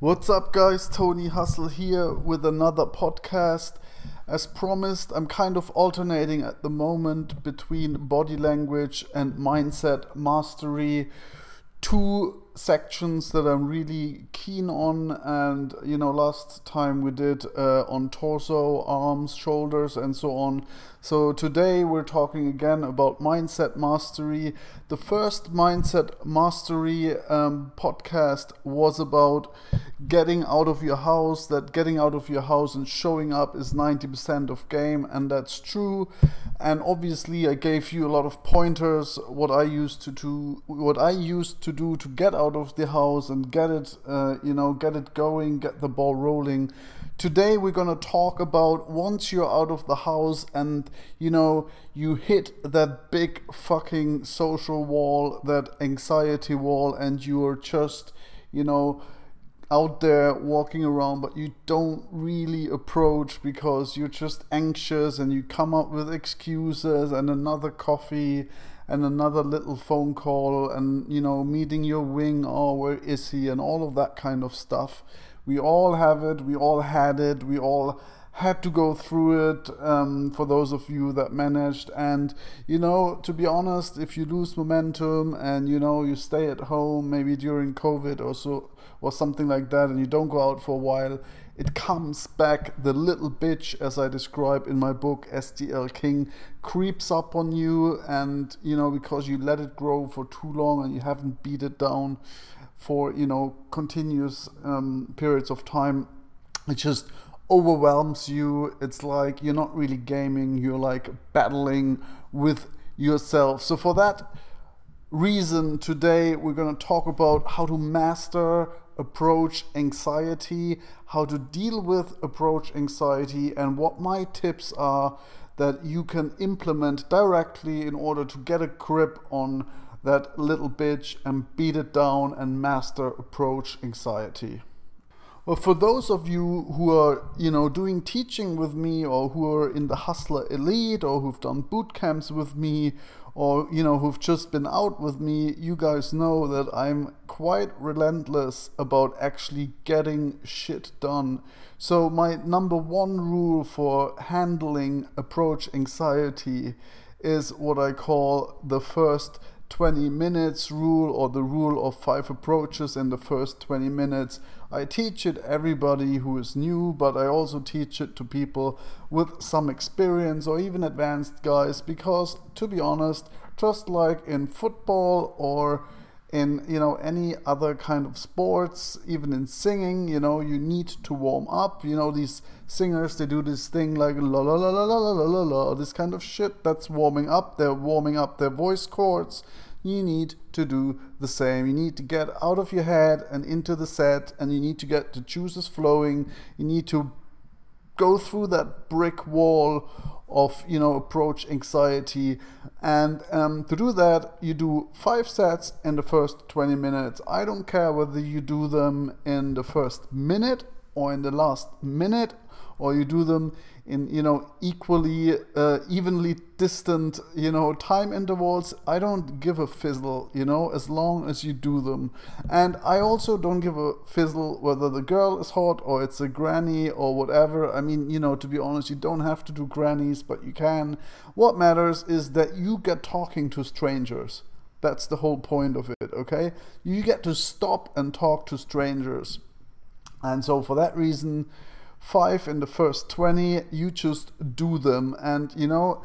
What's up, guys? Tony Hustle here with another podcast. As promised, I'm kind of alternating at the moment between body language and mindset mastery. Two sections that I'm really keen on, and you know, last time we did uh, on torso, arms, shoulders, and so on. So today we're talking again about mindset mastery. The first mindset mastery um, podcast was about getting out of your house, that getting out of your house and showing up is 90% of game, and that's true. And obviously, I gave you a lot of pointers what I used to do, what I used to do to get out of the house and get it, uh, you know, get it going, get the ball rolling. Today we're going to talk about once you're out of the house and you know you hit that big fucking social wall, that anxiety wall and you're just, you know, out there walking around but you don't really approach because you're just anxious and you come up with excuses and another coffee and another little phone call and you know meeting your wing oh where is he and all of that kind of stuff we all have it, we all had it, we all had to go through it um, for those of you that managed. And, you know, to be honest, if you lose momentum and, you know, you stay at home, maybe during COVID or so, or something like that, and you don't go out for a while, it comes back. The little bitch, as I describe in my book, STL King, creeps up on you, and, you know, because you let it grow for too long and you haven't beat it down for you know continuous um, periods of time it just overwhelms you. It's like you're not really gaming. You're like battling with yourself. So for that reason today we're going to talk about how to master approach anxiety how to deal with approach anxiety and what my tips are that you can implement directly in order to get a grip on that little bitch and beat it down and master approach anxiety. Well, for those of you who are, you know, doing teaching with me or who are in the Hustler Elite or who've done boot camps with me or, you know, who've just been out with me, you guys know that I'm quite relentless about actually getting shit done. So, my number one rule for handling approach anxiety is what I call the first 20 minutes rule or the rule of five approaches in the first 20 minutes. I teach it everybody who is new, but I also teach it to people with some experience or even advanced guys because to be honest, just like in football or in you know any other kind of sports even in singing you know you need to warm up you know these singers they do this thing like la la la la la la la la this kind of shit that's warming up they're warming up their voice cords. You need to do the same. You need to get out of your head and into the set and you need to get the juices flowing. You need to go through that brick wall of you know approach anxiety. And um, to do that you do five sets in the first 20 minutes. I don't care whether you do them in the first minute or in the last minute or you do them in you know equally uh, evenly distant you know time intervals i don't give a fizzle you know as long as you do them. And i also don't give a fizzle whether the girl is hot or it's a granny or whatever. I mean you know to be honest you don't have to do grannies but you can. What matters is that you get talking to strangers. That's the whole point of it okay? You get to stop and talk to strangers. And so for that reason five in the first 20, you just do them. And you know,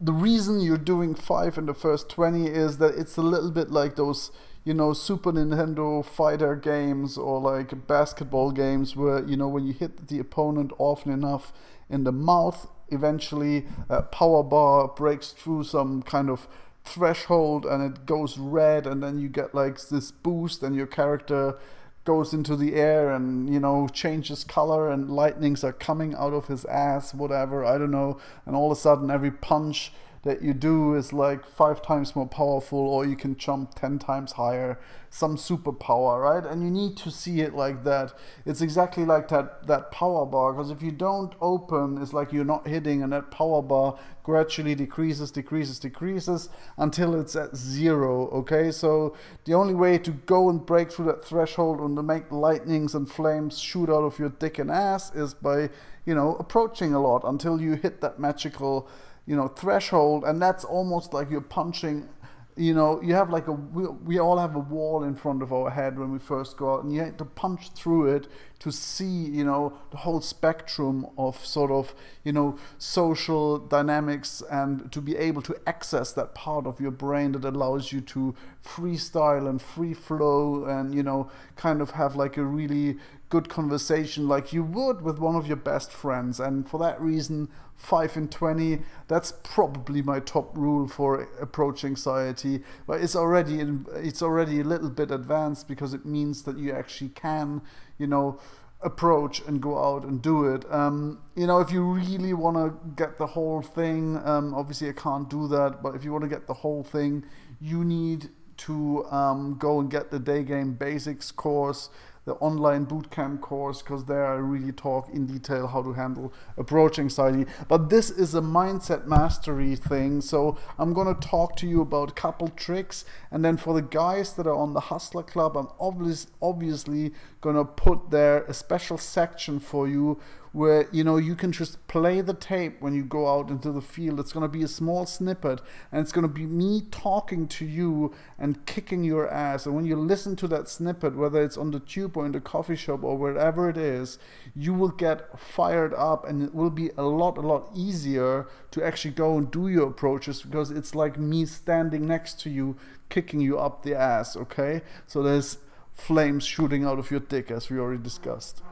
the reason you're doing five in the first 20 is that it's a little bit like those, you know, Super Nintendo fighter games or like basketball games where, you know, when you hit the opponent often enough in the mouth, eventually a power bar breaks through some kind of threshold and it goes red and then you get like this boost and your character goes into the air and you know changes color and lightnings are coming out of his ass whatever i don't know. And all of a sudden every punch that you do is like five times more powerful or you can jump 10 times higher some superpower right? And you need to see it like that. It's exactly like that that power bar because if you don't open it's like you're not hitting and that power bar gradually decreases decreases decreases until it's at zero okay? So the only way to go and break through that threshold and to make lightnings and flames shoot out of your dick and ass is by you know approaching a lot until you hit that magical you know threshold and that's almost like you're punching you know you have like a we, we all have a wall in front of our head when we first go out and you have to punch through it to see you know the whole spectrum of sort of you know social dynamics and to be able to access that part of your brain that allows you to freestyle and free flow and you know kind of have like a really good conversation like you would with one of your best friends. And for that reason 5 in 20 that's probably my top rule for approach anxiety but it's already in, it's already a little bit advanced because it means that you actually can you know approach and go out and do it. Um, you know if you really want to get the whole thing um, obviously i can't do that but if you want to get the whole thing you need to um, go and get the day game basics course the online bootcamp course because there I really talk in detail how to handle approach anxiety. But this is a mindset mastery thing, so I'm gonna talk to you about a couple tricks, and then for the guys that are on the Hustler Club, I'm obvious, obviously gonna put there a special section for you where you know you can just play the tape when you go out into the field it's going to be a small snippet and it's going to be me talking to you and kicking your ass and when you listen to that snippet whether it's on the tube or in the coffee shop or wherever it is you will get fired up and it will be a lot a lot easier to actually go and do your approaches because it's like me standing next to you kicking you up the ass okay? So there's flames shooting out of your dick as we already discussed.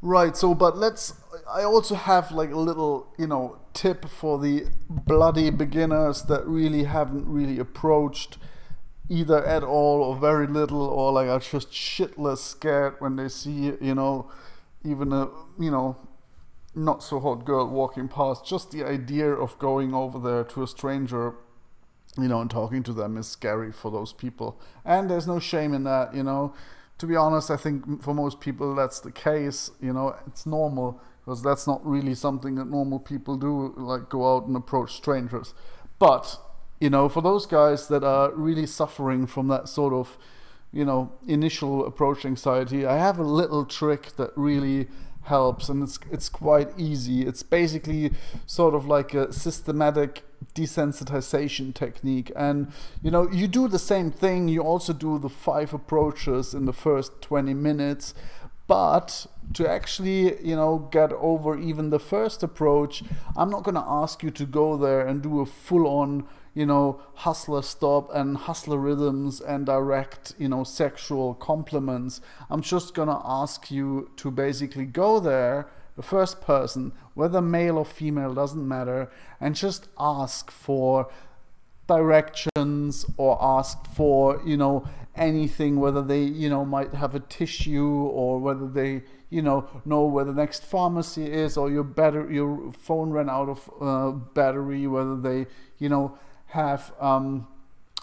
Right, so but let's I also have like a little, you know, tip for the bloody beginners that really haven't really approached either at all or very little or like are just shitless scared when they see, you know, even a, you know, not so hot girl walking past. Just the idea of going over there to a stranger, you know, and talking to them is scary for those people. And there's no shame in that, you know to be honest, I think for most people that's the case. You know, it's normal because that's not really something that normal people do, like go out and approach strangers. But you know, for those guys that are really suffering from that sort of, you know, initial approach anxiety, I have a little trick that really helps and it's it's quite easy. It's basically sort of like a systematic desensitization technique. And you know you do the same thing. You also do the five approaches in the first 20 minutes. But to actually you know get over even the first approach i'm not going to ask you to go there and do a full on you know hustler stop and hustler rhythms and direct you know sexual compliments. I'm just to ask you to basically go there the first person, whether male or female, doesn't matter, and just ask for directions or ask for, you know, anything, whether they, you know, might have a tissue or whether they, you know, know where the next pharmacy is or your battery, your phone ran out of uh, battery, whether they, you know, have, um,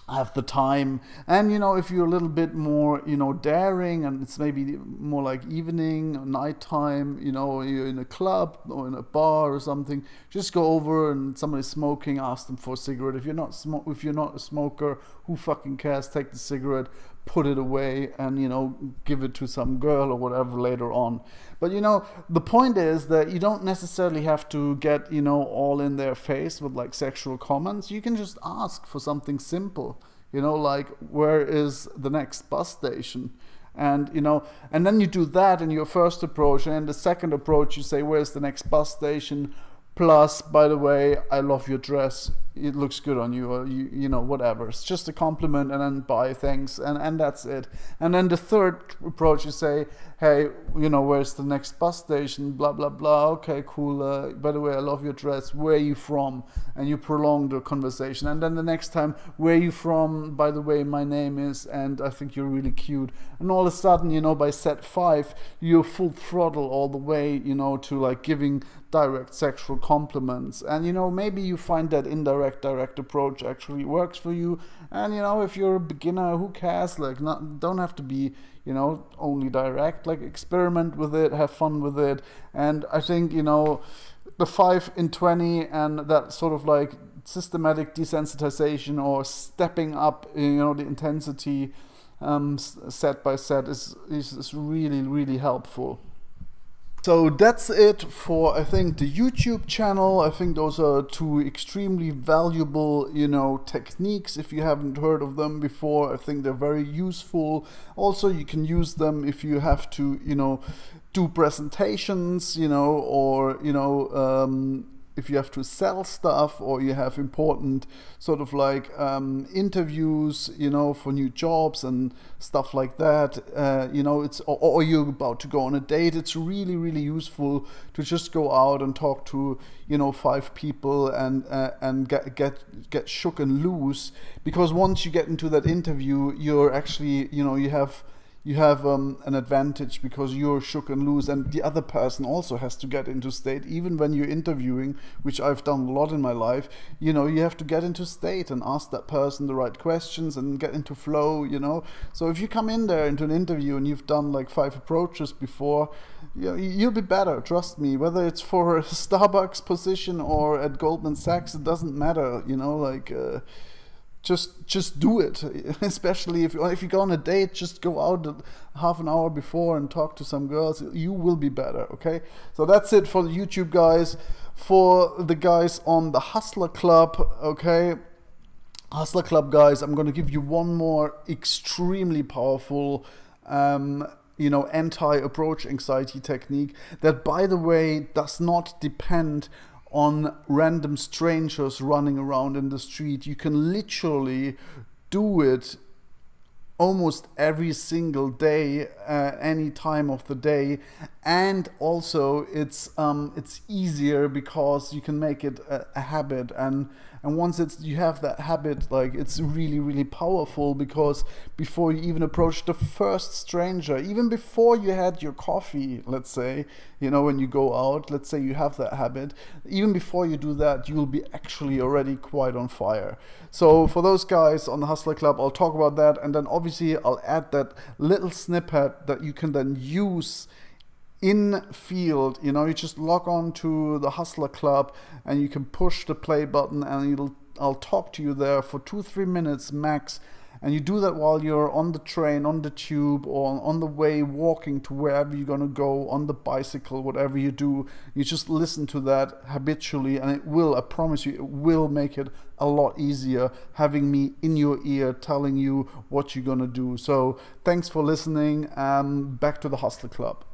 have the time. And you know if you're a little bit more you know daring and it's maybe more like evening nighttime you know you're in a club or in a bar or something just go over and somebody's smoking ask them for a cigarette. If you're not smoke if you're not a smoker who fucking cares? Take the cigarette put it away and you know give it to some girl or whatever later on. But you know the point is that you don't necessarily have to get you know all in their face with like sexual comments. You can just ask for something simple you know like where is the next bus station? And you know and then you do that in your first approach. And the second approach you say where's the next bus station? Plus by the way i love your dress it looks good on you or you you know whatever. It's just a compliment and then buy things and and that's it. And then the third approach you say hey you know where's the next bus station? Blah blah blah. Okay cool. Uh, by the way i love your dress. Where are you from? And you prolong the conversation. And then the next time where are you from? By the way my name is and i think you're really cute. And all of a sudden you know by set five you're full throttle all the way you know to like giving direct sexual compliments. And you know maybe you find that indirect indirect direct approach actually works for you. And you know, if you're a beginner, who cares? Like, not don't have to be you know only direct. Like, experiment with it, have fun with it. And I think you know the five in twenty and that sort of like systematic desensitization or stepping up you know the intensity um, set by set is, is, is really really helpful so that's it for I think the YouTube channel. I think those are two extremely valuable, you know, techniques. If you haven't heard of them before, I think they're very useful. Also, you can use them if you have to, you know, do presentations, you know, or you know, um, if you have to sell stuff or you have important sort of like um, interviews, you know, for new jobs and stuff like that, uh, you know, it's or, or, you're about to go on a date. It's really really useful to just go out and talk to you know five people and uh, and get get get shook and loose because once you get into that interview, you're actually you know you have you have um, an advantage because you're shook and loose and the other person also has to get into state. Even when you're interviewing which i've done a lot in my life you know you have to get into state and ask that person the right questions and get into flow you know. So if you come in there into an interview and you've done like five approaches before you know, you'll be better trust me. Whether it's for a starbucks position or at goldman sachs it doesn't matter you know like uh, just just do it. Especially if if you go on a date just go out half an hour before and talk to some girls. You will be better okay? So that's it for the youtube guys. For the guys on the hustler club okay? Hustler club guys i'm going to give you one more extremely powerful um, you know anti-approach anxiety technique that by the way does not depend on random strangers running around in the street. You can literally do it almost every single day, uh, any time of the day, and also it's um, it's easier because you can make it a, a habit and and once it's you have that habit like it's really really powerful because before you even approach the first stranger even before you had your coffee let's say you know when you go out let's say you have that habit even before you do that you will be actually already quite on fire. So for those guys on the hustler club i'll talk about that. And then obviously i'll add that little snippet that you can then use in field you know you just log on to the hustler club and you can push the play button and it'll i'll talk to you there for two three minutes max. And you do that while you're on the train on the tube or on the way walking to wherever you're going to go on the bicycle whatever you do. You just listen to that habitually and it will i promise you it will make it a lot easier having me in your ear telling you what you're going to do. So thanks for listening um, back to the hustler club